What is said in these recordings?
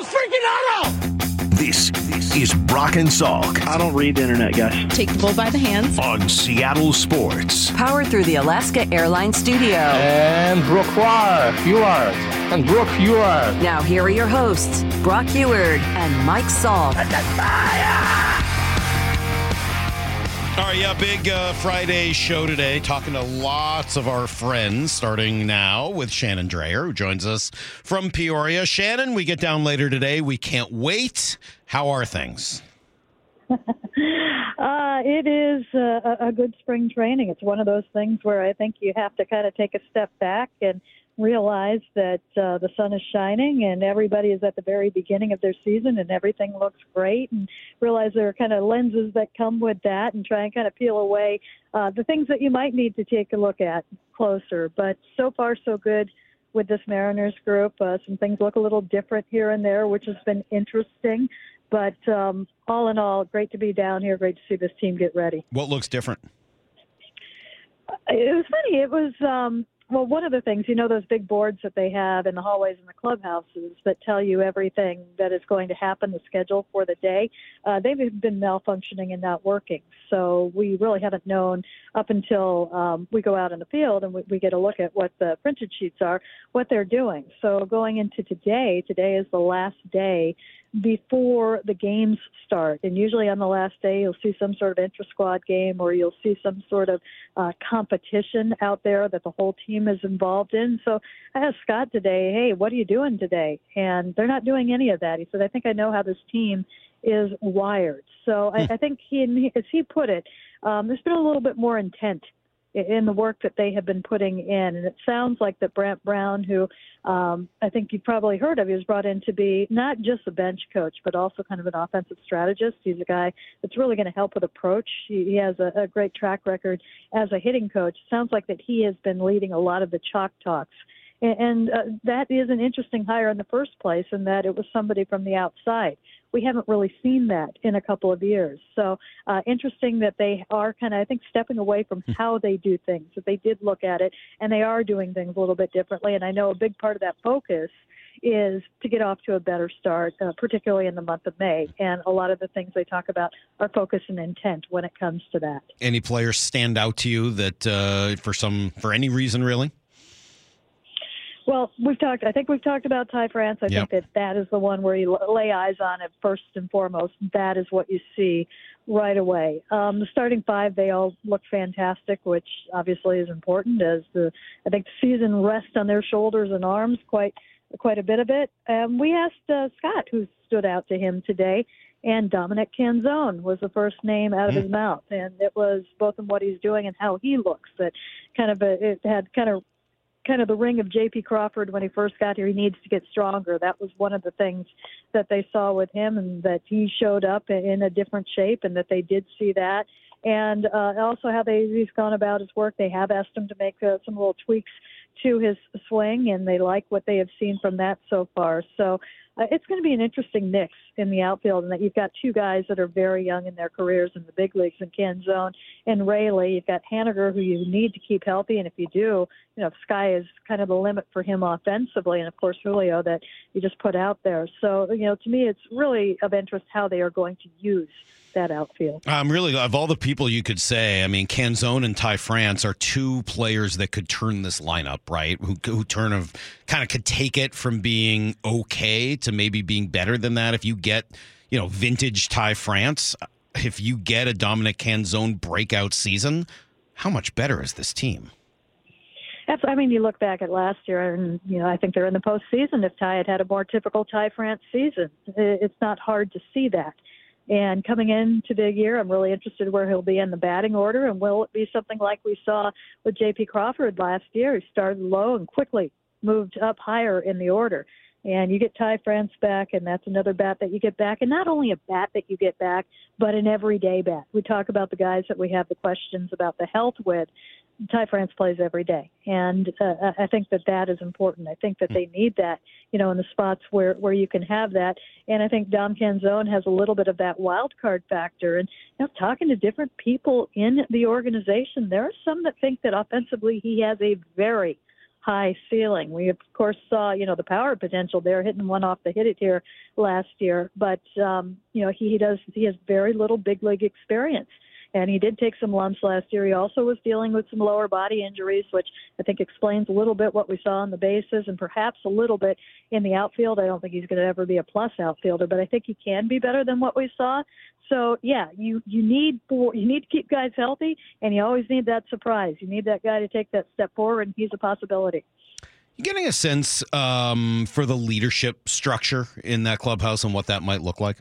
the freaking auto! This, this is Brock and Salk I don't read the internet, guys. Take the bull by the hands. on Seattle Sports. Powered through the Alaska Airlines Studio. And Brock Huard. And Brock Huard. Now, here are your hosts, Brock Huard and Mike Salk. All right, yeah, big uh, Friday show today. Talking to lots of our friends, starting now with Shannon Drayer, who joins us from Peoria. Shannon, we get down later today. We can't wait. How are things? Uh, it is uh, a, a good spring training. It's one of those things where I think you have to kind of take a step back and realize that uh, the sun is shining and everybody is at the very beginning of their season and everything looks great and realize there are kind of lenses that come with that and try and kind of peel away uh, the things that you might need to take a look at closer. But so far, so good with this Mariners group. Uh, some things look a little different here and there, which has been interesting. But um, all in all, great to be down here. Great to see this team get ready. What looks different? It was funny. It was um, well, one of the things you know those big boards that they have in the hallways and the clubhouses that tell you everything that is going to happen, the schedule for the day. Uh, they've been malfunctioning and not working, so we really haven't known up until um, we go out in the field and we, we get a look at what the printed sheets are, what they're doing. So going into today, today is the last day before the games start. And usually on the last day, you'll see some sort of intra squad game or you'll see some sort of uh, competition out there that the whole team is involved in. So I asked Scott today, hey, what are you doing today? And they're not doing any of that. He said, I think I know how this team is wired. So I, I think he, as he put it, um, there's been a little bit more intent in the work that they have been putting in. And it sounds like that Brant Brown, who um, I think you've probably heard of, he was brought in to be not just a bench coach, but also kind of an offensive strategist. He's a guy that's really going to help with approach. He, he has a, a great track record as a hitting coach. Sounds like that he has been leading a lot of the chalk talks. And uh, that is an interesting hire in the first place, in that it was somebody from the outside. We haven't really seen that in a couple of years. So uh, interesting that they are kind of, I think, stepping away from how they do things. That they did look at it, and they are doing things a little bit differently. And I know a big part of that focus is to get off to a better start, uh, particularly in the month of May. And a lot of the things they talk about are focus and intent when it comes to that. Any players stand out to you that uh, for some for any reason really? Well, we've talked. I think we've talked about Ty France. I Yep. think that that is the one where you lay eyes on it first and foremost. That is what you see right away. Um, the starting five, they all look fantastic, which obviously is important as the I think the season rests on their shoulders and arms quite quite a bit of it. Um, we asked uh, Scott, who stood out to him today, and Dominic Canzone was the first name out of his mouth, and it was both in what he's doing and how he looks. That kind of a, it had kind of kind of the ring of J.P. Crawford when he first got here. He needs to get stronger. That was one of the things that they saw with him, and that he showed up in a different shape, and that they did see that. And uh, also how they, he's gone about his work. They have asked him to make uh, some little tweaks to his swing, and they like what they have seen from that so far. So uh, it's going to be an interesting mix in the outfield, and that you've got two guys that are very young in their careers in the big leagues, in Canzone and Raley. You've got Haniger, who you need to keep healthy, and if you do, you know, sky is kind of the limit for him offensively, and of course Julio that you just put out there. So you know, to me, it's really of interest how they are going to use that outfield. I'm um, really, of all the people you could say, I mean, Canzone and Ty France are two players that could turn this lineup, right? Who, who turn of kind of could take it from being okay to maybe being better than that. If you get, you know, vintage Ty France, if you get a Dominic Canzone breakout season, how much better is this team? That's, I mean, you look back at last year, and you know, I think they're in the postseason. If Ty had had a more typical Ty France season, it's not hard to see that. And coming into the year, I'm really interested where he'll be in the batting order, and will it be something like we saw with J.P. Crawford last year? He started low and quickly moved up higher in the order. And you get Ty France back, and that's another bat that you get back. And not only a bat that you get back, but an everyday bat. We talk about the guys that we have the questions about the health with. Ty France plays every day, and uh, I think that that is important. I think that they need that, you know, in the spots where where you can have that. And I think Dom Canzone has a little bit of that wild card factor. And you know, talking to different people in the organization, there are some that think that offensively he has a very high ceiling. We of course saw, you know, the power potential there, hitting one off the hit it here last year. But um, you know, he, he does he has very little big league experience. And he did take some lumps last year. He also was dealing with some lower body injuries, which I think explains a little bit what we saw on the bases and perhaps a little bit in the outfield. I don't think he's going to ever be a plus outfielder, but I think he can be better than what we saw. So yeah, you you need for you need to keep guys healthy, and you always need that surprise. You need that guy to take that step forward, and he's a possibility. Getting a sense um, for the leadership structure in that clubhouse and what that might look like?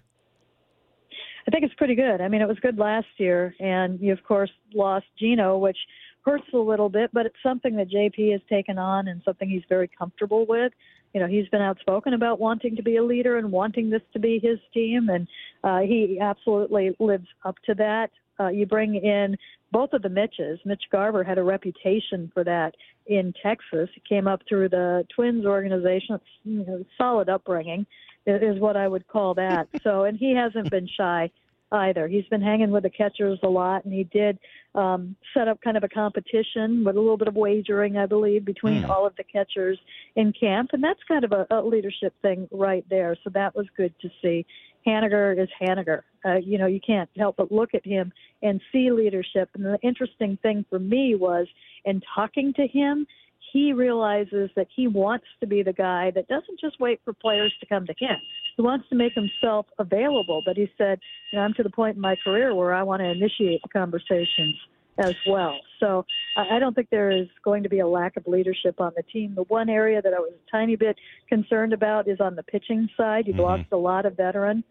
I think it's pretty good. I mean, it was good last year, and you of course lost Geno, which hurts a little bit, but it's something that JP has taken on and something he's very comfortable with. You know, he's been outspoken about wanting to be a leader and wanting this to be his team, and uh, he absolutely lives up to that. Uh, you bring in both of the Mitches. Mitch Garver had a reputation for that in Texas. He came up through the Twins organization. You know, solid upbringing is what I would call that. So, and he hasn't been shy either. He's been hanging with the catchers a lot, and he did um, set up kind of a competition with a little bit of wagering, I believe, between mm. all of the catchers in camp, and that's kind of a, a leadership thing right there. So that was good to see. Haniger is Haniger. Uh, you know, you can't help but look at him and see leadership. And the interesting thing for me was in talking to him, he realizes that he wants to be the guy that doesn't just wait for players to come to him. He wants to make himself available. But he said, you know, I'm to the point in my career where I want to initiate the conversations as well. So I don't think there is going to be a lack of leadership on the team. The one area that I was a tiny bit concerned about is on the pitching side. You've mm-hmm. lost a lot of veteran.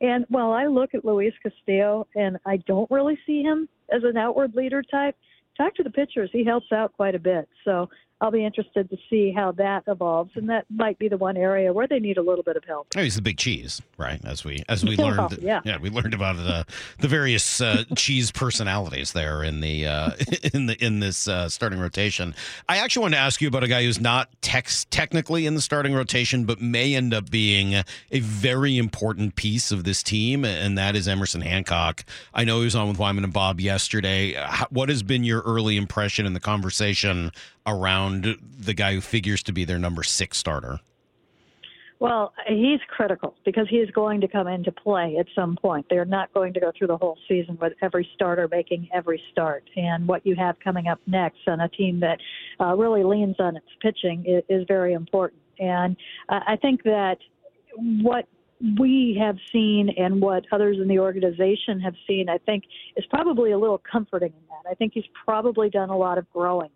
And while I look at Luis Castillo and I don't really see him as an outward leader type, talk to the pitchers. He helps out quite a bit. So I'll be interested to see how that evolves, and that might be the one area where they need a little bit of help. Oh, he's the big cheese, right? As we as we learned, yeah. yeah, we learned about the the various uh, cheese personalities there in the uh, in the in this uh, starting rotation. I actually want to ask you about a guy who's not tex- technically in the starting rotation, but may end up being a very important piece of this team, and that is Emerson Hancock. I know he was on with Wyman and Bob yesterday. What has been your early impression in the conversation around the guy who figures to be their number six starter? Well, he's critical because he is going to come into play at some point. They're not going to go through the whole season with every starter making every start. And what you have coming up next on a team that uh, really leans on its pitching is, is very important. And uh, I think that what we have seen and what others in the organization have seen, I think, is probably a little comforting in that. I think he's probably done a lot of growing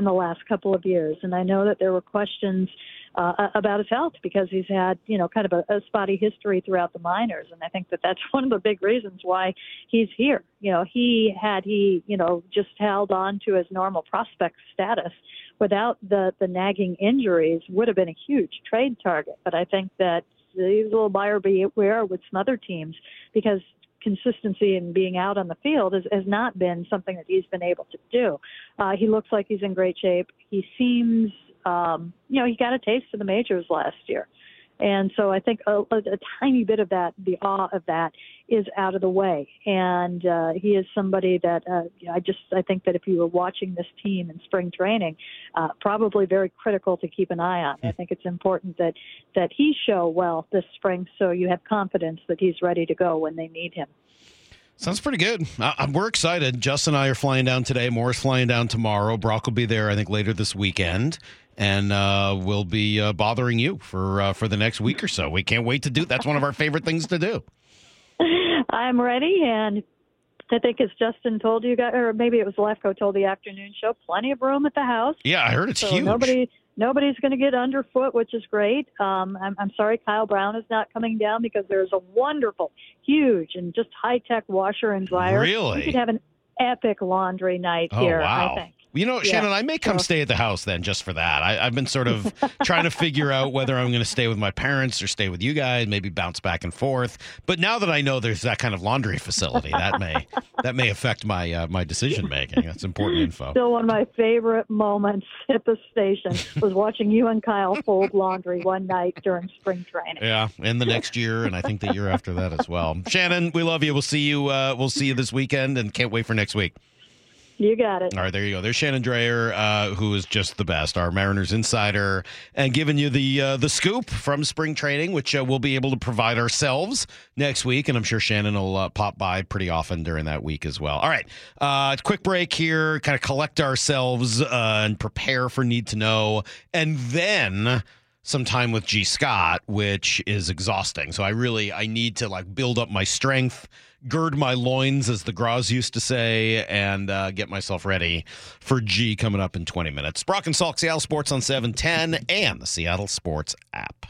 in the last couple of years. And I know that there were questions uh, about his health because he's had, you know, kind of a, a spotty history throughout the minors. And I think that that's one of the big reasons why he's here. You know, he had he, you know, just held on to his normal prospect status without the the nagging injuries would have been a huge trade target. But I think that he's a little buyer beware with some other teams because consistency and being out on the field has, has not been something that he's been able to do. Uh, he looks like he's in great shape. He seems, um, you know, he got a taste of the majors last year. And so I think a, a, a tiny bit of that, the awe of that, is out of the way. And uh, he is somebody that uh, I just I think that if you were watching this team in spring training, uh, probably very critical to keep an eye on. I think it's important that that he show well this spring, so you have confidence that he's ready to go when they need him. Sounds pretty good. Uh, we're excited. Justin and I are flying down today. Moore's flying down tomorrow. Brock will be there, I think, later this weekend and uh, we'll be uh, bothering you for uh, for the next week or so. We can't wait to do. That's one of our favorite things to do. I'm ready, and I think as Justin told you guys, or maybe it was Lefko told the afternoon show, plenty of room at the house. Yeah, I heard it's so huge. Nobody, nobody's going to get underfoot, which is great. Um, I'm, I'm sorry Kyle Brown is not coming down because there's a wonderful, huge, and just high tech washer and dryer. Really, we could have an epic laundry night oh, here. Wow. I think. You know, yeah. Shannon, I may come stay at the house then just for that. I, have been sort of trying to figure out whether I'm going to stay with my parents or stay with you guys, maybe bounce back and forth. But now that I know there's that kind of laundry facility, that may that may affect my uh, my decision making. That's important info. Still, one of my favorite moments at the station was watching you and Kyle fold laundry one night during spring training. Yeah, and the next year, and I think the year after that as well. Shannon, we love you. We'll see you. Uh, we'll see you this weekend, and can't wait for next week. You got it. All right, there you go. There's Shannon Drayer, uh, who is just the best, our Mariners insider, and giving you the uh, the scoop from spring training, which uh, we'll be able to provide ourselves next week, and I'm sure Shannon will uh, pop by pretty often during that week as well. All right, uh, quick break here, kind of collect ourselves uh, and prepare for need to know, and then some time with Gee Scott, which is exhausting. So I really I need to like build up my strength gird my loins, as the Gras used to say, and uh, get myself ready for Gee coming up in 20 minutes. Brock and Salk, Seattle Sports on 710 and the Seattle Sports app.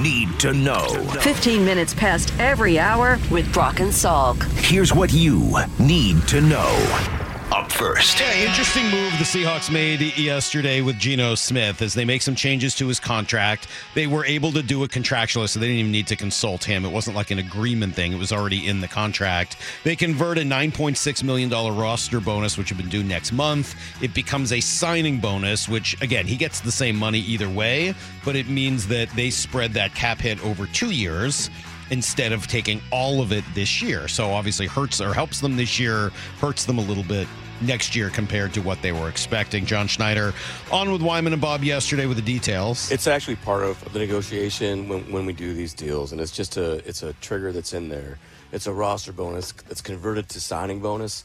Need to know. 15 minutes past every hour with Brock and Salk. Here's what you need to know. Up first. Yeah, interesting move the Seahawks made yesterday with Geno Smith as they make some changes to his contract. They were able to do it contractually, so they didn't even need to consult him. It wasn't like an agreement thing, it was already in the contract. They convert a $9.6 million roster bonus, which would been due next month. It becomes a signing bonus, which, again, he gets the same money either way, but it means that they spread that cap hit over two years instead of taking all of it this year. So obviously hurts or helps them this year, hurts them a little bit next year compared to what they were expecting. John Schneider on with Wyman and Bob yesterday with the details. It's actually part of the negotiation when, when we do these deals, and it's just a it's a trigger that's in there. It's a roster bonus that's converted to signing bonus.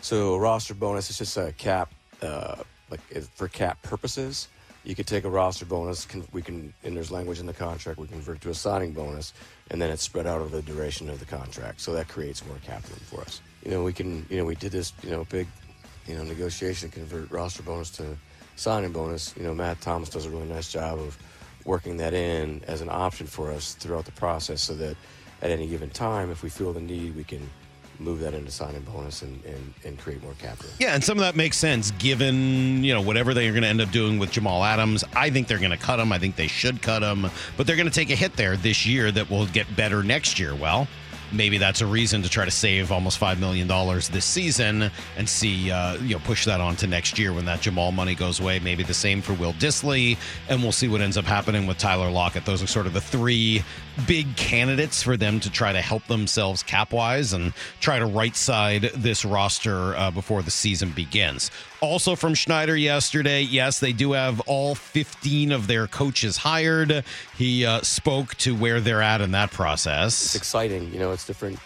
So a roster bonus is just a cap, uh, like for cap purposes. You could take a roster bonus. Can, we can, and there's language in the contract. We can convert to a signing bonus, and then it's spread out over the duration of the contract. So that creates more cap room for us. You know, we can, you know, we did this, you know, big you know, negotiation to convert roster bonus to signing bonus. You know, Matt Thomas does a really nice job of working that in as an option for us throughout the process so that at any given time, if we feel the need, we can move that into signing bonus and, and, and create more capital. Yeah, and some of that makes sense given, you know, whatever they're going to end up doing with Jamal Adams. I think they're going to cut him. I think they should cut him, but they're going to take a hit there this year that will get better next year. Well, maybe that's a reason to try to save almost five million dollars this season and see uh, you know push that on to next year when that Jamal money goes away. Maybe the same for Will Dissly, and we'll see what ends up happening with Tyler Lockett. Those are sort of the three big candidates for them to try to help themselves cap wise and try to right side this roster uh, before the season begins. Also from Schneider yesterday, yes, they do have all 15 of their coaches hired. He uh, spoke to where they're at in that process. It's exciting, you know. It's different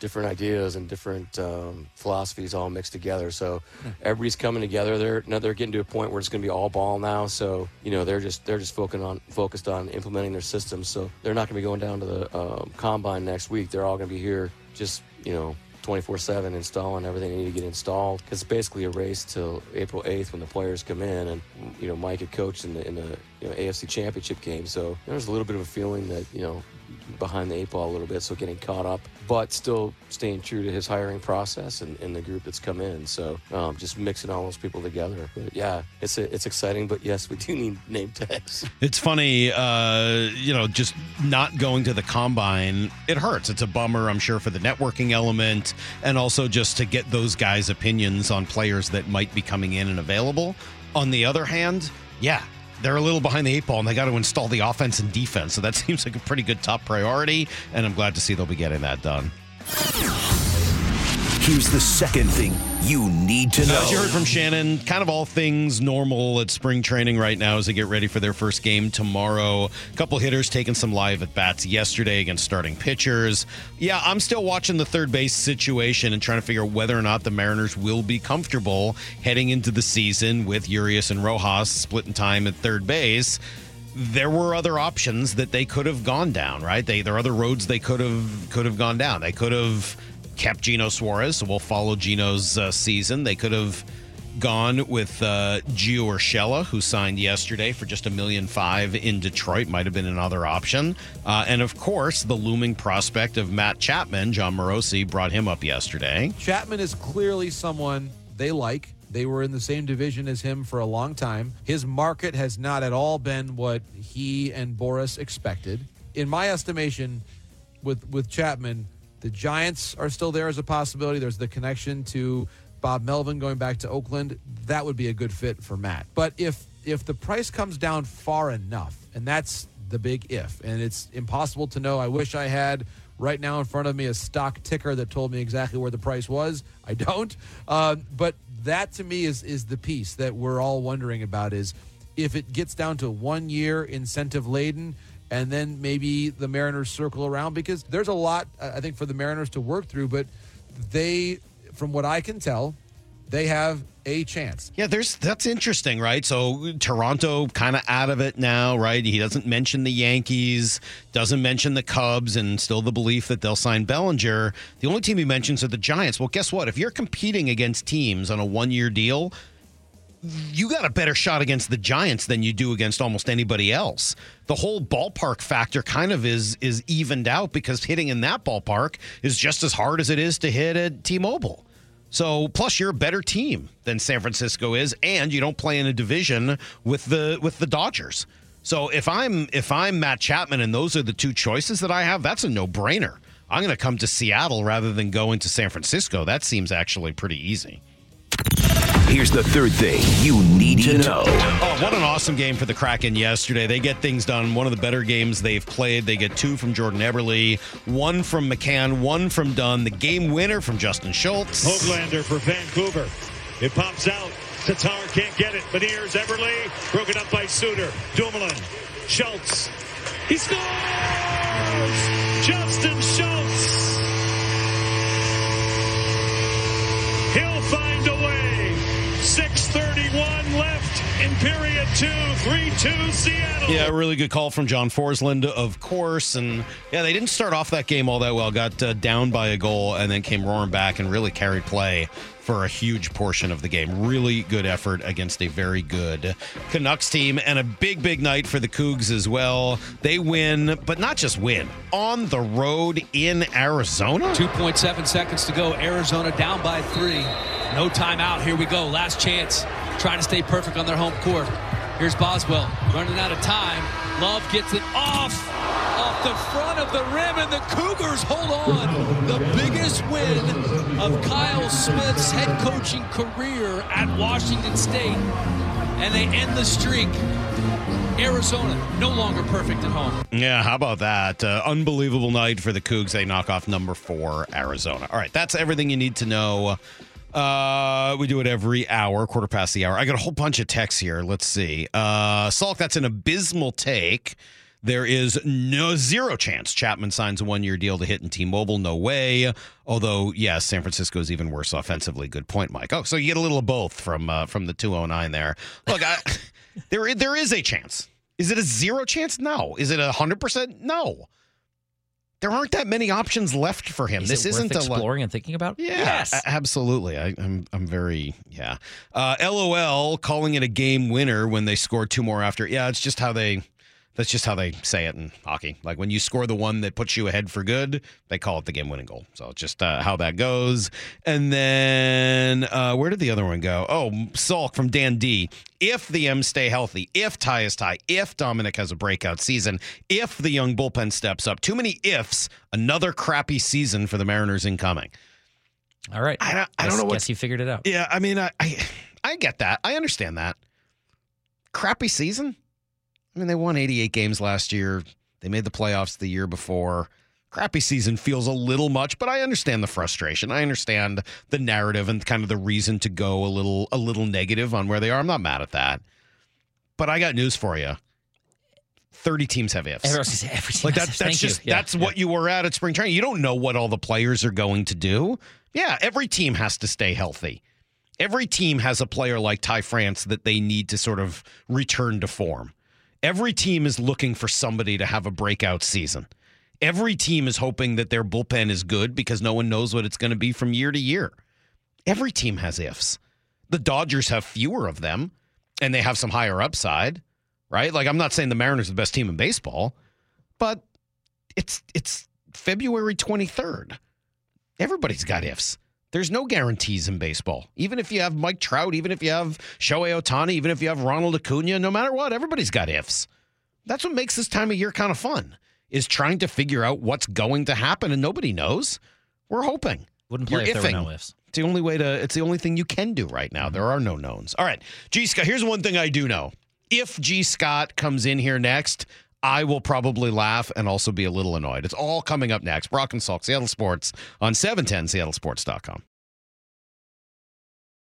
different ideas and different um, philosophies all mixed together. So everybody's coming together. They're now they're getting to a point where it's going to be all ball now. So you know they're just they're just focused on focused on implementing their systems. So they're not going to be going down to the um, combine next week. They're all going to be here just you know 24-7 installing everything they need to get installed because it's basically a race till april 8th when the players come in and you know mike had coached in the, in the you know, afc championship game. So there's a little bit of a feeling that you know behind the eight ball a little bit, so getting caught up, but still staying true to his hiring process and, and the group that's come in. So um, just mixing all those people together. But yeah, it's a, it's exciting. But yes, we do need name tags. It's funny, uh, you know, just not going to the combine. It hurts. It's a bummer, I'm sure, for the networking element, and also just to get those guys' opinions on players that might be coming in and available. On the other hand, yeah, they're a little behind the eight ball and they got to install the offense and defense. So that seems like a pretty good top priority. And I'm glad to see they'll be getting that done. Here's the second thing you need to know. As you heard from Shannon, kind of all things normal at spring training right now as they get ready for their first game tomorrow. A couple hitters taking some live at bats yesterday against starting pitchers. Yeah, I'm still watching the third base situation and trying to figure out whether or not the Mariners will be comfortable heading into the season with Urias and Rojas splitting time at third base there were other options that they could have gone down, right? They there are other roads they could have could have gone down. They could have kept Geno Suarez, so we'll follow Geno's uh, season. They could have gone with uh, Gio Urshela, who signed yesterday for just a million five in Detroit. Might have been another option. Uh, and of course, the looming prospect of Matt Chapman. Jon Morosi brought him up yesterday. Chapman is clearly someone they like. They were in the same division as him for a long time. His market has not at all been what he and Boras expected. In my estimation, with with Chapman, the Giants are still there as a possibility. There's the connection to Bob Melvin going back to Oakland. That would be a good fit for Matt. But if if the price comes down far enough, and that's the big if, and it's impossible to know. I wish I had right now in front of me a stock ticker that told me exactly where the price was. I don't. Uh, but that to me is is the piece that we're all wondering about is if it gets down to one year incentive laden and then maybe the Mariners circle around because there's a lot uh, I think for the Mariners to work through but they from what I can tell they have a chance. Yeah, there's that's interesting, right? So Toronto kind of out of it now, right? He doesn't mention the Yankees, doesn't mention the Cubs, and still the belief that they'll sign Bellinger. The only team he mentions are the Giants. Well, guess what? If you're competing against teams on a one year deal, you got a better shot against the Giants than you do against almost anybody else. The whole ballpark factor kind of is is evened out because hitting in that ballpark is just as hard as it is to hit at T-Mobile. So plus you're a better team than San Francisco is and you don't play in a division with the with the Dodgers. So if I'm if I'm Matt Chapman and those are the two choices that I have, that's a no-brainer. I'm going to come to Seattle rather than going to San Francisco. That seems actually pretty easy. Here's the third thing you need to know. Oh, what an awesome game for the Kraken yesterday. They get things done. One of the better games they've played. They get two from Jordan Eberle, one from McCann, one from Dunn. The game winner from Justin Schultz. Hoglander for Vancouver. It pops out. Tatar can't get it. But here's Eberle. Broken up by Suter. Dumoulin. Schultz. He scores! Justin Schultz. He'll find a way. 6.31 left in period two. 3-2 Seattle. Yeah, really good call from John Forslund, of course. And yeah, they didn't start off that game all that well. Got uh, down by a goal and then came roaring back and really carried play for a huge portion of the game. Really good effort against a very good Canucks team and a big, big night for the Cougs as well. They win, but not just win, on the road in Arizona. 2.7 seconds to go. Arizona down by three. No timeout. Here we go. Last chance. Trying to stay perfect on their home court. Here's Boswell running out of time. Love gets it off off the front of the rim, and the Cougars hold on. The biggest win of Kyle Smith's head coaching career at Washington State, and they end the streak. Arizona no longer perfect at home. Yeah, how about that? Uh, unbelievable night for the Cougs. They knock off number four, Arizona. All right, that's everything you need to know. Uh, we do it every hour, quarter past the hour. I got a whole bunch of texts here. Let's see. Uh, Salk, that's an abysmal take. There is no zero chance Chapman signs a one year deal to hit in T Mobile. No way. Although, yes, San Francisco is even worse offensively. Good point, Mike. Oh, so you get a little of both from uh, from the 209 there. Look, I, there, there is a chance. Is it a zero chance? No. Is it a 100%? No. There aren't that many options left for him. Is this worth isn't a exploring and thinking about. yeah, Yes. a- absolutely. I, I'm I'm very yeah. Uh, LOL calling it a game winner when they score two more after. Yeah, it's just how they. That's just how they say it in hockey. Like when you score the one that puts you ahead for good, they call it the game winning goal. So it's just uh, how that goes. And then uh, where did the other one go? Oh, Salk from Dan D. If the M stay healthy, if Ty is Ty, if Dominic has a breakout season, if the young bullpen steps up, too many ifs. Another crappy season for the Mariners incoming. All right. I don't, I don't Guess- know what Guess you figured it out. yeah, I mean, I, I I get that. I understand that. Crappy season. I mean, they won 88 games last year. They made the playoffs the year before. Crappy season feels a little much, but I understand the frustration. I understand the narrative and kind of the reason to go a little a little negative on where they are. I'm not mad at that. But I got news for you. 30 teams have ifs. Everyone's every team Like has that, ifs. that's Thank just Yeah, that's yeah. what you were at at spring training. You don't know what all the players are going to do. Yeah, every team has to stay healthy. Every team has a player like Ty France that they need to sort of return to form. Every team is looking for somebody to have a breakout season. Every team is hoping that their bullpen is good because no one knows what it's going to be from year to year. Every team has ifs. The Dodgers have fewer of them and they have some higher upside, right? Like I'm not saying the Mariners are the best team in baseball, but it's it's February 23rd. Everybody's got ifs. There's no guarantees in baseball. Even if you have Mike Trout, even if you have Shohei Ohtani, even if you have Ronald Acuna, no matter what, everybody's got ifs. That's what makes this time of year kind of fun, is trying to figure out what's going to happen, and nobody knows. We're hoping. Wouldn't play You're if there iffing. were no ifs. It's the only way to. It's the only thing you can do right now. There are no knowns. All right, Gee Scott. Here's one thing I do know. If Gee Scott comes in here next, I will probably laugh and also be a little annoyed. It's all coming up next. Brock and Salk, Seattle Sports on 710 seattlesports.com.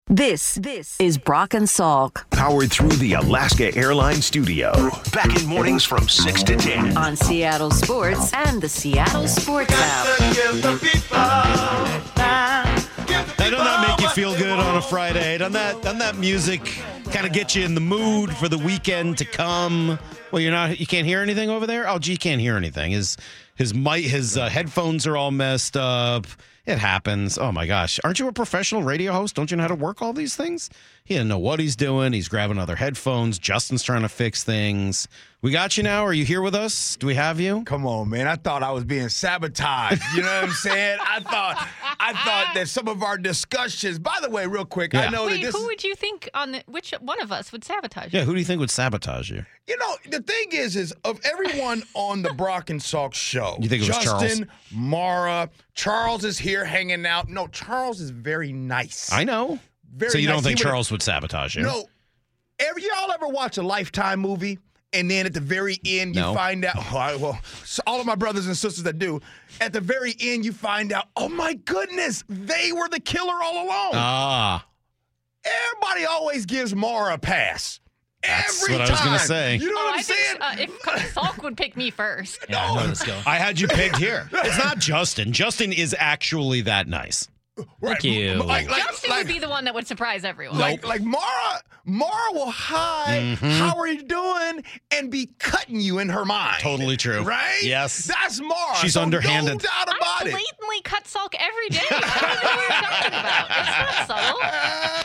This this is Brock and Salk Powered through the Alaska Airlines studio. Back in mornings from 6 to 10. on Seattle Sports and the Seattle Sports app. Feel good on a Friday? Doesn't that, doesn't that music kind of get you in the mood for the weekend to come? Well, you're not. You can't hear anything over there. Oh, gee, can't hear anything. His his mic, his uh, headphones are all messed up. It happens. Oh my gosh, aren't you a professional radio host? Don't you know how to work all these things? He didn't know what he's doing. He's grabbing other headphones. Justin's trying to fix things. We got you now. Are you here with us? Do we have you? Come on, man. I thought I was being sabotaged. You know what I'm saying? I thought I thought that some of our discussions, by the way, real quick, I know Wait, that this who would you think on the which one of us would sabotage you? Yeah. Who do you think would sabotage you? you know, the thing is, is of everyone on the Brock and Salk show, You think it was Justin, Mara, Charles is here hanging out. No, Charles is very nice. I know. Very so you nice. don't think He Charles would sabotage you? No. Ever y'all ever watch a Lifetime movie? And then at the very end, you No. find out. Well, I- well, so all of my brothers and sisters that do. At the very end, you find out. Oh my goodness, they were the killer all along. Ah. Everybody always gives Mara a pass. That's Every what I time. was gonna say. You know Oh, what I'm I think saying? uh, if Coach Salk would pick me first. Yeah, I know this going. I had you pegged here. It's not Justin. Justin is actually that nice. Right. you. Like, like, Justin like, would be the one that would surprise everyone. like, like Mara, Mara will hi, Mm-hmm. how are you doing, and be cutting you in her mind. Totally true. Right? Yes. That's Mara. She's So underhanded. No doubt I about it. blatantly cut Salk every day. I don't know what you're talking about. It's not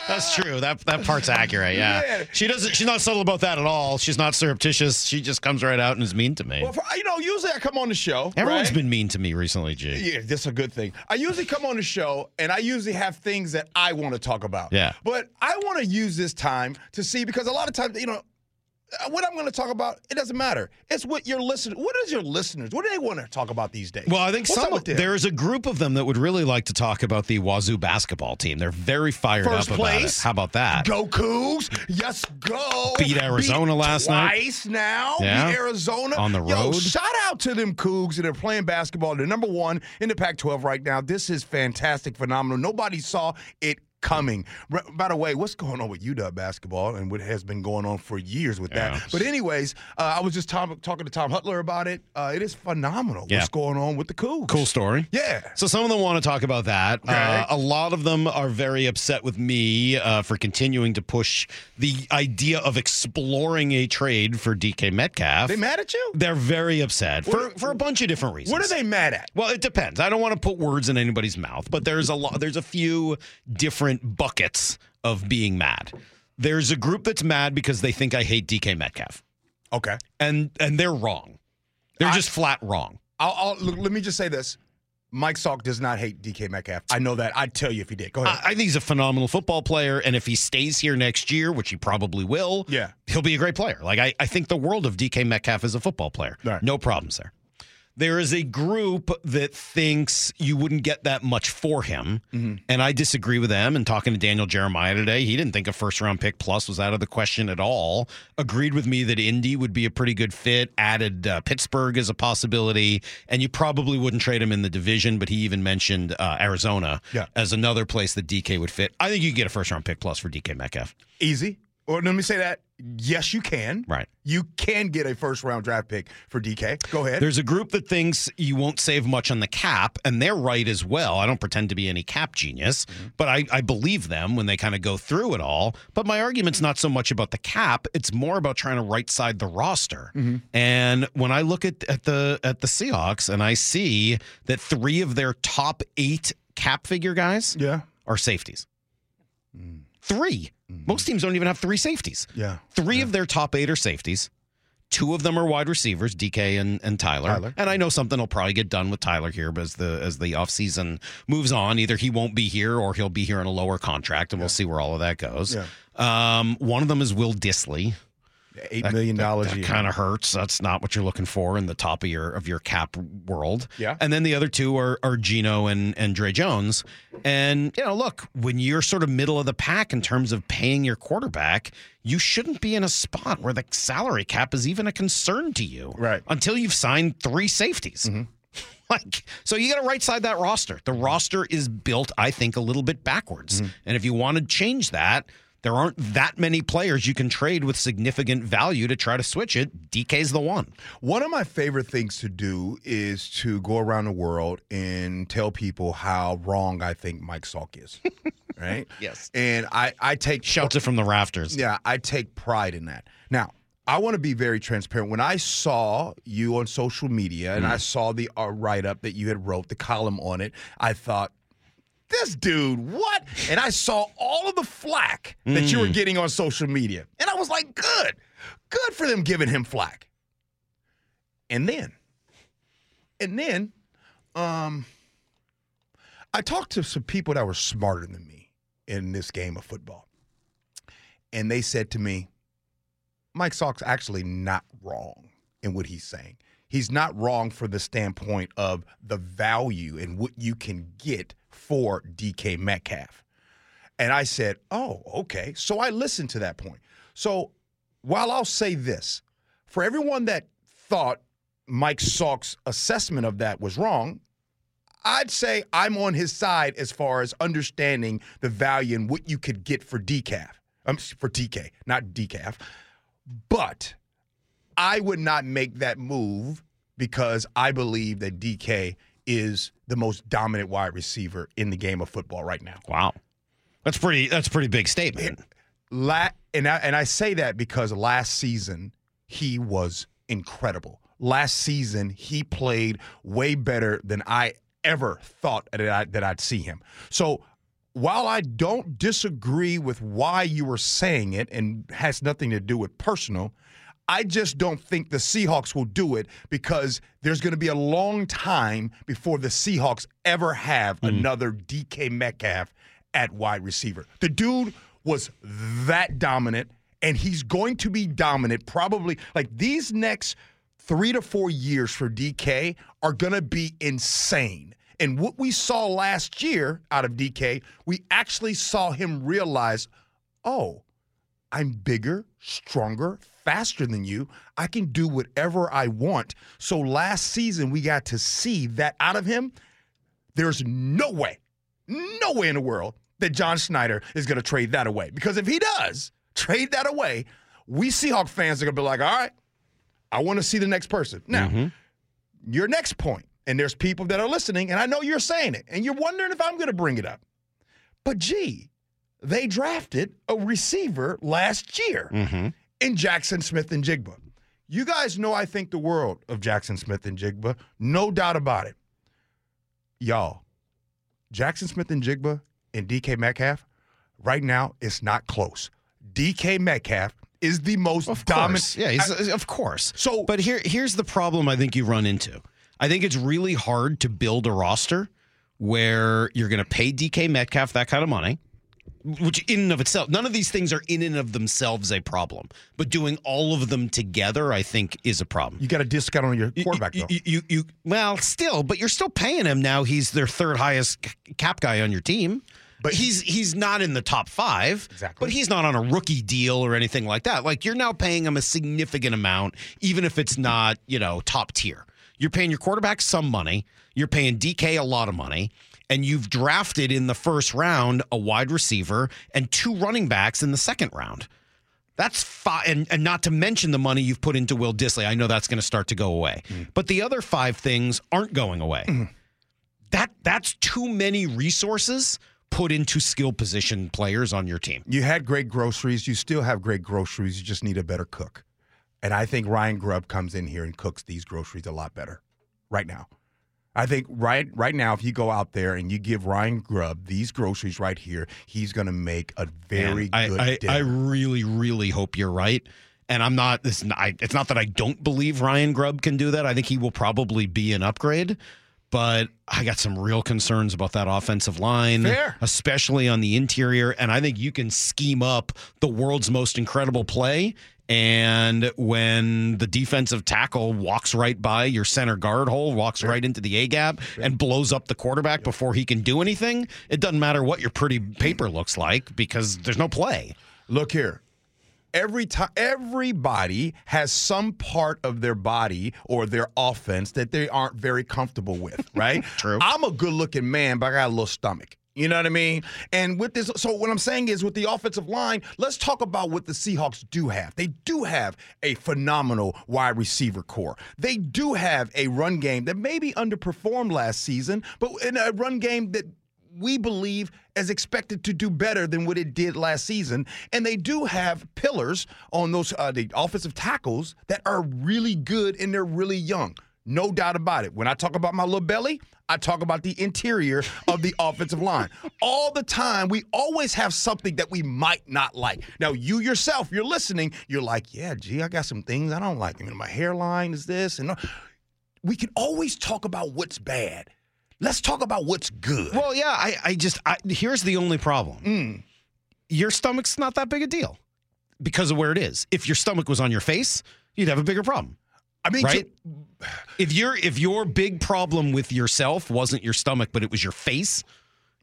subtle. That's true. That that part's accurate. Yeah. Yeah. She doesn't. She's not subtle about that at all. She's not surreptitious. She just comes right out and is mean to me. Well, for, you know, usually I come on the show. Everyone's right? been mean to me recently, Gee. Yeah, that's a good thing. I usually come on the show and I usually have things that I want to talk about. Yeah. But I want to use this time to see because a lot of times, you know, Uh, what I'm going to talk about, it doesn't matter. It's what your listeners. What is your listeners? What do they want to talk about these days? Well, I think What's some them? there's a group of them that would really like to talk about the Wazoo basketball team. They're very fired First up about it. How about that? Go Cougs. Yes, go. Beat Arizona last night. Twice now. Yeah. Beat Arizona. On the Yo, road. shout out to them Cougs that are playing basketball. They're number one in the Pac 12 right now. This is fantastic, phenomenal. Nobody saw it coming. R- By the way, what's going on with UW basketball and what has been going on for years with Yeah. that? But, anyways, uh, I was just Tom, talking to Tom Hutler about it. Uh, it is phenomenal Yeah. what's going on with the Cougs. Cool story. Yeah. So some of them want to talk about that. Uh, a lot of them are very upset with me uh, for continuing to push the idea of exploring a trade for DK Metcalf. They mad at you? They're very upset for, What- for a bunch of different reasons. What are they mad at? Well, it depends. I don't want to put words in anybody's mouth, but there's a lot. There's a few different buckets of being mad. There's a group that's mad because they think I hate DK Metcalf, Okay. and and they're wrong. They're I- just flat wrong. I'll, I'll look, let me just say this. Mike Salk does not hate DK Metcalf. I know that. I'd tell you if he did. Go ahead. I, I think he's a phenomenal football player, and if he stays here next year, which he probably will, Yeah. he'll be a great player. Like I, I think the world of DK Metcalf as a football player. Right. No problems there. There is a group that thinks you wouldn't get that much for him, Mm-hmm. and I disagree with them. And talking to Daniel Jeremiah today, he didn't think a first round pick plus was out of the question at all. Agreed with me that Indy would be a pretty good fit. Added uh, Pittsburgh as a possibility, and you probably wouldn't trade him in the division. But he even mentioned uh, Arizona Yeah. as another place that DK would fit. I think you could get a first round pick plus for DK Metcalf. Easy. Or let me say that. Yes, you can. Right. You can get a first round draft pick for DK. Go ahead. There's a group that thinks you won't save much on the cap, and they're right as well. I don't pretend to be any cap genius, mm-hmm. but I, I believe them when they kind of go through it all. But my argument's not so much about the cap; it's more about trying to right side the roster. Mm-hmm. And when I look at, at the at the Seahawks, and I see that three of their top eight cap figure guys yeah. are safeties. Mm. Three. Most teams don't even have three safeties. Yeah. Three of their top eight are safeties. Two of them are wide receivers, DK and, and Tyler. Tyler. And I know something will probably get done with Tyler here but as the as the offseason moves on. Either he won't be here or he'll be here on a lower contract, and we'll see where all of that goes. Yeah. Um, one of them is Will Dissly. Eight million dollars a That kind of hurts. That's not what you're looking for in the top of your of your cap world. Yeah. And then the other two are are Geno and and Dre Jones. And you know, look, when you're sort of middle of the pack in terms of paying your quarterback, you shouldn't be in a spot where the salary cap is even a concern to you. Right. Until you've signed three safeties. Mm-hmm. Like, so you got to right side that roster. The roster is built, I think, a little bit backwards. Mm-hmm. And if you want to change that, there aren't that many players you can trade with significant value to try to switch it. DK's the one. One of my favorite things to do is to go around the world and tell people how wrong I think Mike Salk is. right? Yes. And I, I take Shouts it from the rafters. Yeah, I take pride in that. Now, I want to be very transparent. When I saw you on social media and I saw the uh, write up that you had wrote, the column on it, I thought, this dude, what? And I saw all of the flack that you were getting on social media. And I was like, good. Good for them giving him flack. And then, and then, um, I talked to some people that were smarter than me in this game of football. And they said to me, Mike Salk's actually not wrong in what he's saying. He's not wrong for the standpoint of the value and what you can get for DK Metcalf. And I said, oh, okay. So I listened to that point. So while I'll say this, for everyone that thought Mike Salk's assessment of that was wrong, I'd say I'm on his side as far as understanding the value and what you could get for decaf. Um, for DK, not decaf. But I would not make that move because I believe that DK is the most dominant wide receiver in the game of football right now. Wow. That's pretty that's a pretty big statement. La- and I, and I say that because last season he was incredible. Last season he played way better than I ever thought that, I, that I'd see him. So while I don't disagree with why you were saying it and has nothing to do with personal, I just don't think the Seahawks will do it because there's going to be a long time before the Seahawks ever have hmm. another DK Metcalf at wide receiver. The dude was that dominant, and he's going to be dominant probably like these next three to four years for DK are going to be insane. And what we saw last year out of DK, we actually saw him realize, oh, I'm bigger, stronger, faster than you. I can do whatever I want. So last season, we got to see that out of him. There's no way, no way in the world that John Schneider is going to trade that away. Because if he does trade that away, we Seahawk fans are going to be like, all right, I want to see the next person. Now, mm-hmm. your next point, and there's people that are listening, and I know you're saying it, and you're wondering if I'm going to bring it up. But gee, they drafted a receiver last year mm-hmm. In Jaxon Smith-Njigba. You guys know I think the world of Jaxon Smith-Njigba, no doubt about it. Y'all, Jaxon Smith-Njigba and DK Metcalf, right now, it's not close. DK Metcalf is the most Of dominant. course. Yeah, he's, of course. So, but here, here's the problem I think you run into. I think it's really hard to build a roster where you're going to pay DK Metcalf that kind of money, which in and of itself, none of these things are in and of themselves a problem. But doing all of them together, I think, is a problem. You got a discount on your quarterback, you, though. you, you, you- well, still, but you're still paying him now. He's their third highest cap guy on your team. But he's he's not in the top five. Exactly. But he's not on a rookie deal or anything like that. Like you're now paying him a significant amount, even if it's not you know top tier. You're paying your quarterback some money. You're paying DK a lot of money. And you've drafted in the first round a wide receiver and two running backs in the second round. That's five, and, and not to mention the money you've put into Will Dissly. I know that's going to start to go away, mm-hmm. but the other five things aren't going away. Mm-hmm. That that's too many resources put into skill position players on your team. You had great groceries. You still have great groceries. You just need a better cook. And I think Ryan Grubb comes in here and cooks these groceries a lot better right now. I think right right now, if you go out there and you give Ryan Grubb these groceries right here, he's going to make a very And good I, I. I really, really hope you're right. And I'm not. This, I, it's not that I don't believe Ryan Grubb can do that. I think he will probably be an upgrade. But I got some real concerns about that offensive line, Fair. especially on the interior. And I think you can scheme up the world's most incredible play, And when the defensive tackle walks right by your center guard hole, walks right into the A gap, and blows up the quarterback before he can do anything, it doesn't matter what your pretty paper looks like because there's no play. Look here. Every time, everybody has some part of their body or their offense that they aren't very comfortable with, right? True. I'm a good-looking man, but I got a little stomach. You know what I mean? And with this, so what I'm saying is with the offensive line, let's talk about what the Seahawks do have. They do have a phenomenal wide receiver corps. They do have a run game that maybe underperformed last season, but in a run game that we believe is expected to do better than what it did last season. And they do have pillars on those uh, the offensive tackles that are really good and they're really young. No doubt about it. When I talk about my little belly, I talk about the interior of the offensive line. All the time, we always have something that we might not like. Now, you yourself, you're listening, you're like, yeah, gee, I got some things I don't like. I mean, my hairline is this. And uh, we can always talk about what's bad. Let's talk about what's good. Well, yeah, I, I just I, here's the only problem. Mm. Your stomach's not that big a deal because of where it is. If your stomach was on your face, you'd have a bigger problem. I mean, right? if your if your big problem with yourself wasn't your stomach, but it was your face,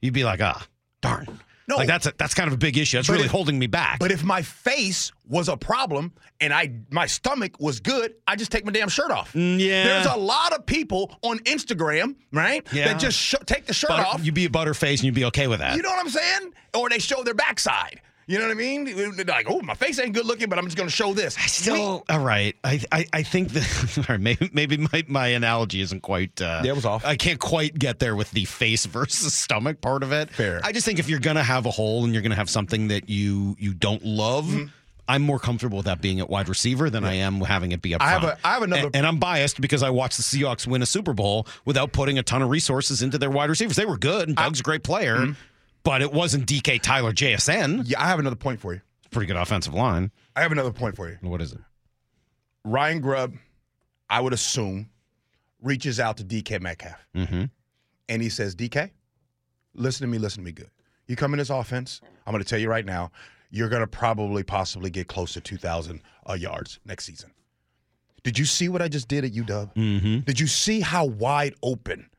you'd be like, ah, darn. No. like that's a, that's kind of a big issue. That's really if- holding me back. But if my face was a problem and I my stomach was good, I just take my damn shirt off. Mm, yeah. There's a lot of people on Instagram, right? Yeah. That just sh- take the shirt Butter- off. you'd be a butterface and you'd be okay with that. You know what I'm saying? Or they show their backside. You know what I mean? Like, oh, my face ain't good looking, but I'm just going to show this. I Still, all right. I, I, I think that right, maybe maybe my, my analogy isn't quite. Uh, Yeah, it was off. I can't quite get there with the face versus stomach part of it. Fair. I just think if you're gonna have a hole and you're gonna have something that you you don't love. Mm-hmm. I'm more comfortable with that being at wide receiver than I am having it be up I have a- I have another- and, and I'm biased because I watched the Seahawks win a Super Bowl without putting a ton of resources into their wide receivers. They were good, and Doug's a great player, Mm-hmm. But it wasn't DK Tyler JSN. Yeah, I have another point for you. Pretty good offensive line. I have another point for you. What is it? Ryan Grubb, I would assume, reaches out to DK Metcalf. Mm-hmm. and he says, DK, listen to me, listen to me good. You come in this offense, I'm going to tell you right now, you're going to probably possibly get close to 2,000 uh, yards next season. Did you see what I just did at UW? Mm-hmm. Did you see how wide open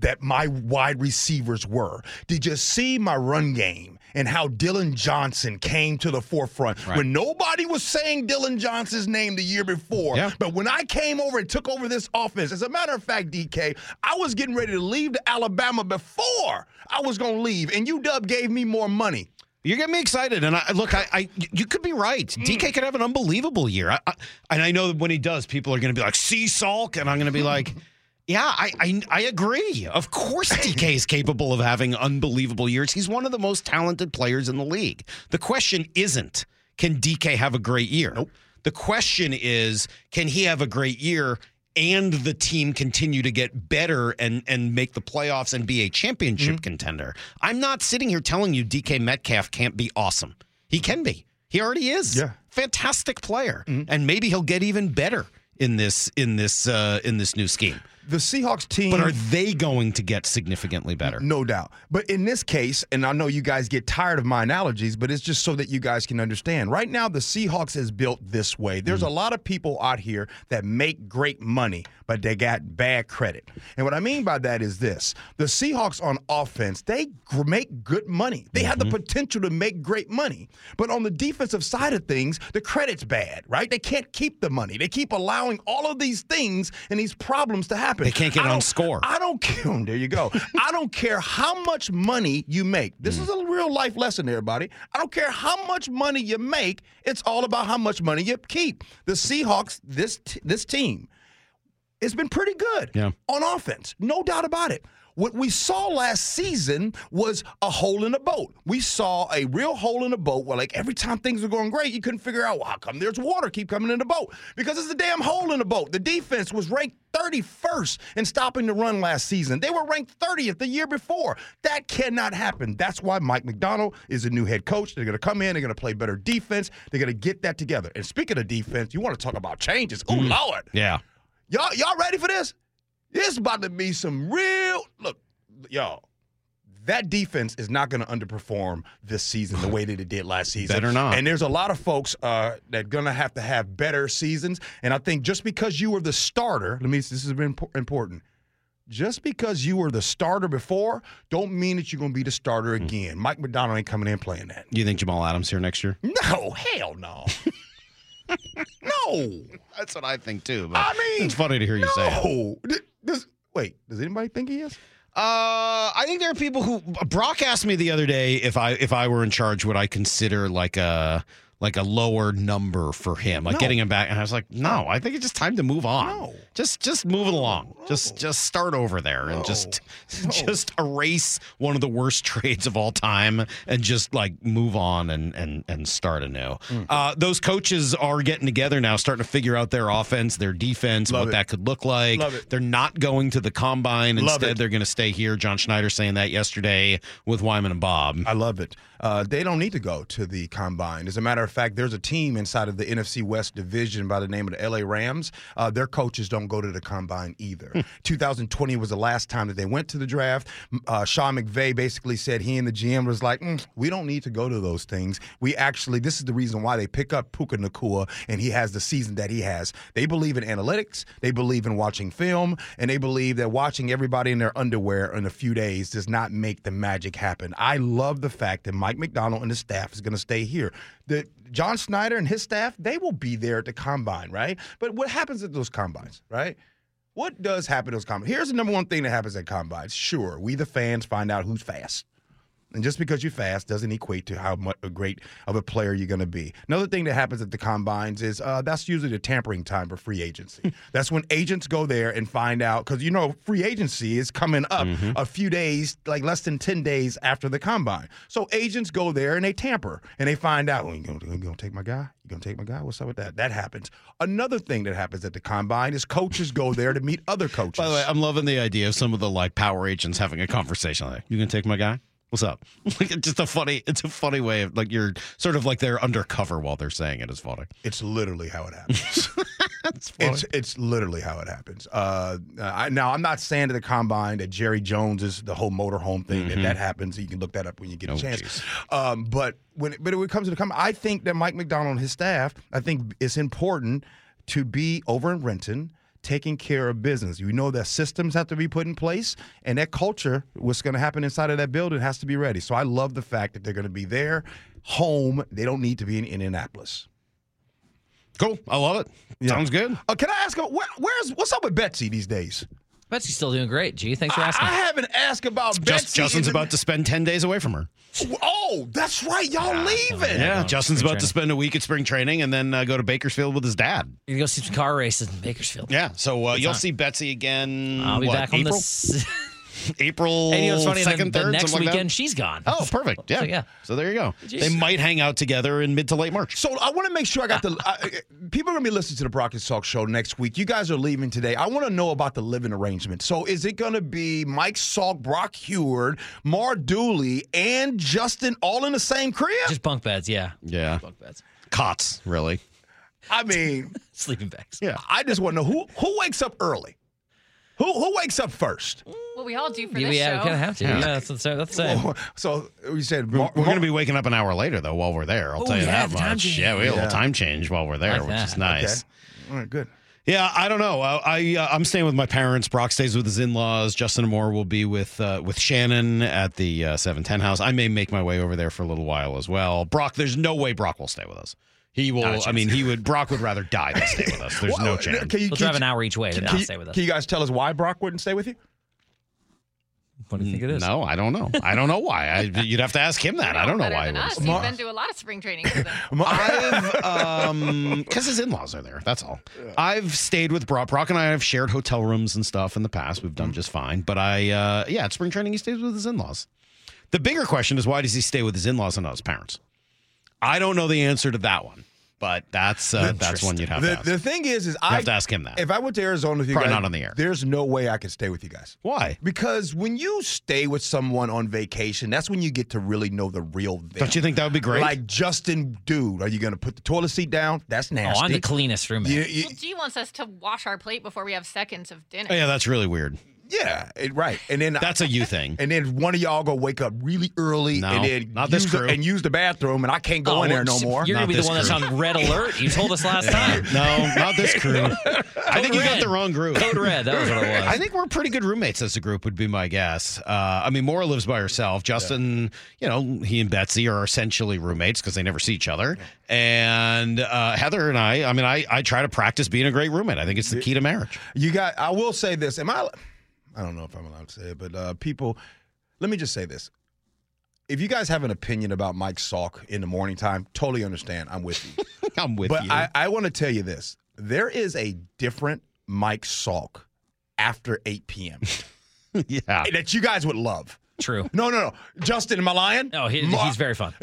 that my wide receivers were? Did you see my run game and how Dillon Johnson came to the forefront Right. when nobody was saying Dillon Johnson's name the year before? Yeah. But when I came over and took over this offense, as a matter of fact, DK, I was getting ready to leave to Alabama before I was going to leave, and UW gave me more money. You're getting me excited, and I look. I, I you could be right. Mm. DK could have an unbelievable year, I, I, and I know that when he does, people are going to be like, "See Salk," and I'm going to be like, "Yeah, I, I I agree. Of course, DK is capable of having unbelievable years. He's one of the most talented players in the league. The question isn't can DK have a great year. Nope. The question is, can he have a great year and the team continue to get better and and make the playoffs and be a championship Mm-hmm. contender? I'm not sitting here telling you DK Metcalf can't be awesome. He can be. He already is. Yeah. Mm-hmm. Fantastic player. And maybe he'll get even better in this in this uh in this new scheme. The Seahawks team. But are they going to get significantly better? No doubt. But in this case, and I know you guys get tired of my analogies, but it's just so that you guys can understand. Right now, the Seahawks is built this way. There's mm. a lot of people out here that make great money, but they got bad credit. And what I mean by that is this the Seahawks on offense, they gr- make good money. They have the mm-hmm. potential to make great money. But on the defensive side of things, the credit's bad, right? They can't keep the money. They keep allowing all of these things and these problems to happen. They can't get on score. I don't care. There you go. I don't care how much money you make. This hmm. is a real life lesson, everybody. I don't care how much money you make. It's all about how much money you keep. The Seahawks, this t- this team, it's been pretty good Yeah. on offense. No doubt about it. What we saw last season was a hole in the boat. We saw a real hole in the boat where, like, every time things were going great, you couldn't figure out, well, how come there's water keep coming in the boat? Because it's a damn hole in the boat. The defense was ranked 31st in stopping the run last season. They were ranked 30th the year before. That cannot happen. That's why Mike Macdonald is a new head coach. They're going to come in, they're going to play better defense, they're going to get that together. And speaking of defense, you want to talk about changes. Oh, mm. Lord. Yeah. Y'all, y'all ready for this? This about to be some real look, y'all. that defense is not going to underperform this season the way that it did last season. Better not. And there's a lot of folks uh, that are going to have to have better seasons. And I think just because you were the starter, let me. This is very impo- important. Just because you were the starter before, don't mean that you're going to be the starter Hmm. again. Mike Macdonald ain't coming in playing that. You think Jamal Adams here next year? No, hell no. no. That's what I think too. But I mean, it's funny to hear you say it. No. Does, wait, does anybody think he is? Uh, I think there are people who Brock asked me the other day if I if I were in charge, would I consider like a like a lower number for him, like No. getting him back? And I was like, no, I think it's just time to move on. No. Just just move it along. Just just start over there and just just erase one of the worst trades of all time and just like move on and and and start anew. Hmm. Uh, those coaches are getting together now, starting to figure out their offense, their defense, Love what it. that could look like. They're not going to the combine. Love Instead, it. they're going to stay here. John Schneider saying that yesterday with Wyman and Bob. I love it. Uh, they don't need to go to the combine. As a matter of fact, there's a team inside of the NFC West division by the name of the LA Rams. Uh, their coaches don't go to the combine either. 2020 was the last time that they went to the draft. Uh, Sean McVay basically said he and the GM was like, "Mm, we don't need to go to those things. We actually, this is the reason why they pick up Puka Nacua and he has the season that he has. They believe in analytics, they believe in watching film, and they believe that watching everybody in their underwear in a few days does not make the magic happen. I love the fact that Mike Macdonald and his staff is going to stay here. The John Schneider and his staff, they will be there at the combine, right? But what happens at those combines, right? What does happen at those combines? Here's the number one thing that happens at combines. Sure, we the fans find out who's fast. And just because you're fast doesn't equate to how much a great of a player you're going to be. Another thing that happens at the combines is uh, that's usually the tampering time for free agency. that's when agents go there and find out because you know free agency is coming up a few days, like less than ten days after the combine. So agents go there and they tamper and they find out. Oh, you you gonna take my guy? You gonna take my guy? What's up with that? That happens. Another thing that happens at the combine is coaches go there to meet other coaches. By the way, I'm loving the idea of some of the like power agents having a conversation like, "You gonna take my guy? What's up?" Like it's just a funny, it's a funny way of like you're sort of like they're undercover while they're saying it is funny. It's literally how it happens. It's funny. It's it's literally how it happens. Uh, I, now I'm not saying to the combine that Jerry Jones is the whole motorhome thing. That that happens. You can look that up when you get a Oh, chance. jeez. Um, but when but when it comes to the combine, I think that Mike Macdonald and his staff, I think it's important to be over in Renton. Taking care of business. You know that systems have to be put in place, and that culture, what's going to happen inside of that building, has to be ready. So I love the fact that they're going to be there, home. They don't need to be in Indianapolis. Cool. I love it. Yeah. Sounds good. Uh, can I ask, where, where's what's up with Betsy these days? Betsy's still doing great. Gee, thanks for asking. I haven't asked about Betsy. Justin's the- about to spend ten days away from her. Oh, that's right. Y'all leaving. Yeah, going Justin's spring about to spend a week at spring training and then uh, go to Bakersfield with his dad. You're go see some car races in Bakersfield. Yeah, so uh, you'll time. see Betsy again. I'll be what, back on April? this. April and you know what's funny? second, the, the next something like that? weekend she's gone. Oh, perfect. Yeah. So, yeah. So there you go. Jeez. They might hang out together in mid to late March. So I want to make sure I got the I, I- people are gonna be listening to the Brock and Salk Show next week. You guys are leaving today. I want to know about the living arrangement. So is it gonna be Mike Salk, Brock Huard, Mar Dooley, and Justin all in the same crib? Just bunk beds, yeah. Yeah. Bunk beds. Cots, really. I mean, Sleeping bags. Yeah. I just want to know who who wakes up early. Who who wakes up first? Well, we all do for Yeah, this we, yeah, show. we kind of have to. Yeah. Yeah, that's, that's, that's the same. So we said We're, we're going to be waking up an hour later, though, while we're there. I'll Oh, tell you yeah, that the time much. change. Yeah, we have a Yeah. little time change while we're there, Like which that. is nice. All right, good. Yeah, I don't know. I, I uh, I'm staying with my parents. Brock stays with his in-laws. Justin and Moore will be with uh, with Shannon at the uh, 710 house. I may make my way over there for a little while as well. Brock, there's no way Brock will stay with us. He will. Not a I chance. mean, he would. Brock would rather die than stay with us. There's no chance. Can you, We'll can drive you- an hour each way to can not you- stay with us. Can you guys tell us why Brock wouldn't stay with you? What do you think it is? No, I don't know. I don't know why. I, you'd have to ask him that. I don't know why. He than us. wouldn't You've stay. been to a lot of spring training with them. I've um because his in-laws are there. That's all. I've stayed with Brock. Brock and I have shared hotel rooms and stuff in the past. We've done just fine. But I uh yeah, at spring training he stays with his in-laws. The bigger question is why does he stay with his in-laws and not his parents? I don't know the answer to that one. But that's uh, that's one you'd have the, to ask. the thing is, is You I have to ask him that. If I went to Arizona with you Probably guys, not on the air. There's no way I could stay with you guys. Why? Because when you stay with someone on vacation, that's when you get to really know the real them. Don't you think that would be great? Like Justin, dude, are you going to put the toilet seat down? That's Oh, nasty. I'm the cleanest roommate. You- you- Well, Gee wants us to wash our plate before we have seconds of dinner. Oh, yeah, that's really weird. Yeah, it, right. And then That's a you thing. And then one of y'all go wake up really early No, and then not this use the- and use the bathroom, and I can't go Oh, in there no more. You're Not gonna be the this one that's on red alert. You told us last time. No, not this crew. I think you got the wrong group. Code red. That was what it was. I think we're pretty good roommates as a group, would be my guess. Uh, I mean, Maura lives by herself. Justin, you know, he and Betsy are essentially roommates because they never see each other. And uh, Heather and I, I mean, I, I try to practice being a great roommate. I think it's the key to marriage. You got. I will say this. Am I? I don't know if I'm allowed to say it, but uh, people. Let me just say this. If you guys have an opinion about Mike Salk in the morning time, totally understand. I'm with you. I'm with but you. I, I want to tell you this: there is a different Mike Salk after 8 p.m. yeah. that you guys would love. True. No, no, no. Justin, am I lying? No, he, Ma- he's very fun.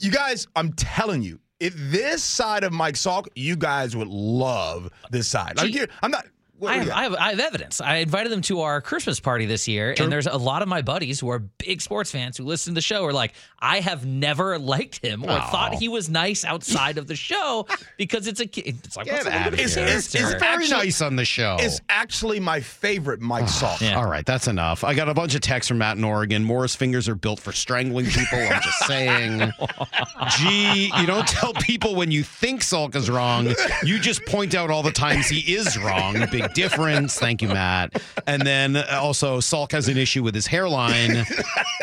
You guys, I'm telling you, if this side of Mike Salk, you guys would love this side. Like, I'm not. What I have. I, have, I have evidence. I invited them to our Christmas party this year, and there's a lot of my buddies who are big sports fans who listen to the show are like, I have never liked him or thought he was nice outside of the show because it's a kid. It's like, Get what's a out of here. of It's- it's? Very actually- nice on the show. It's actually my favorite Mike Salk. Yeah. All right, that's enough. I got a bunch of texts from Matt in Oregon. Morris fingers are built for strangling people. I'm just saying. Gee, you don't tell people when you think Salk is wrong. You just point out all the times he is wrong. Big difference. Thank you, Matt. And then uh, also, Salk has an issue with his hairline.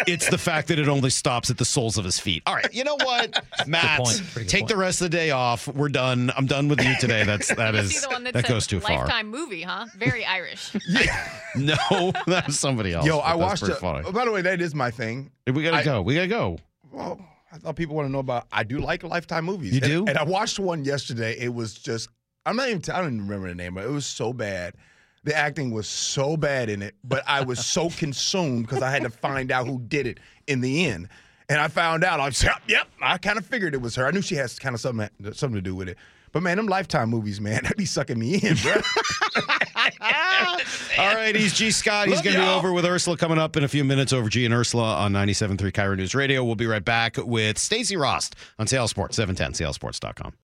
It's the fact that it only stops at the soles of his feet. All right, you know what, Matt? point. Pretty good Take point. the rest of the day off. We're done. I'm done with you today. That's that Is is he the one that, that goes too far. lifetime movie, huh? Very Irish. yeah. No, that was somebody else. Yo, I watched it. funny. Oh, by the way, that is my thing. We gotta I- go. We gotta go. Well, I thought people want to know about. I do like Lifetime movies. You And- do? And, I watched one yesterday. It was just. I'm not even. I don't even remember the name, but it was so bad. The acting was so bad in it, but I was so consumed because I had to find out who did it in the end. And I found out. I was yep, yep. I kind of figured it was her. I knew she has kind of something something to do with it. But man, them Lifetime movies, man, that be sucking me in, bro. All right, he's Gee Scott. He's going to be over with Ursula coming up in a few minutes over Gee and Ursula on 97.3 KIRO News Radio. We'll be right back with Stacy Rost on Seattle Sports, 710 seattlesports.com.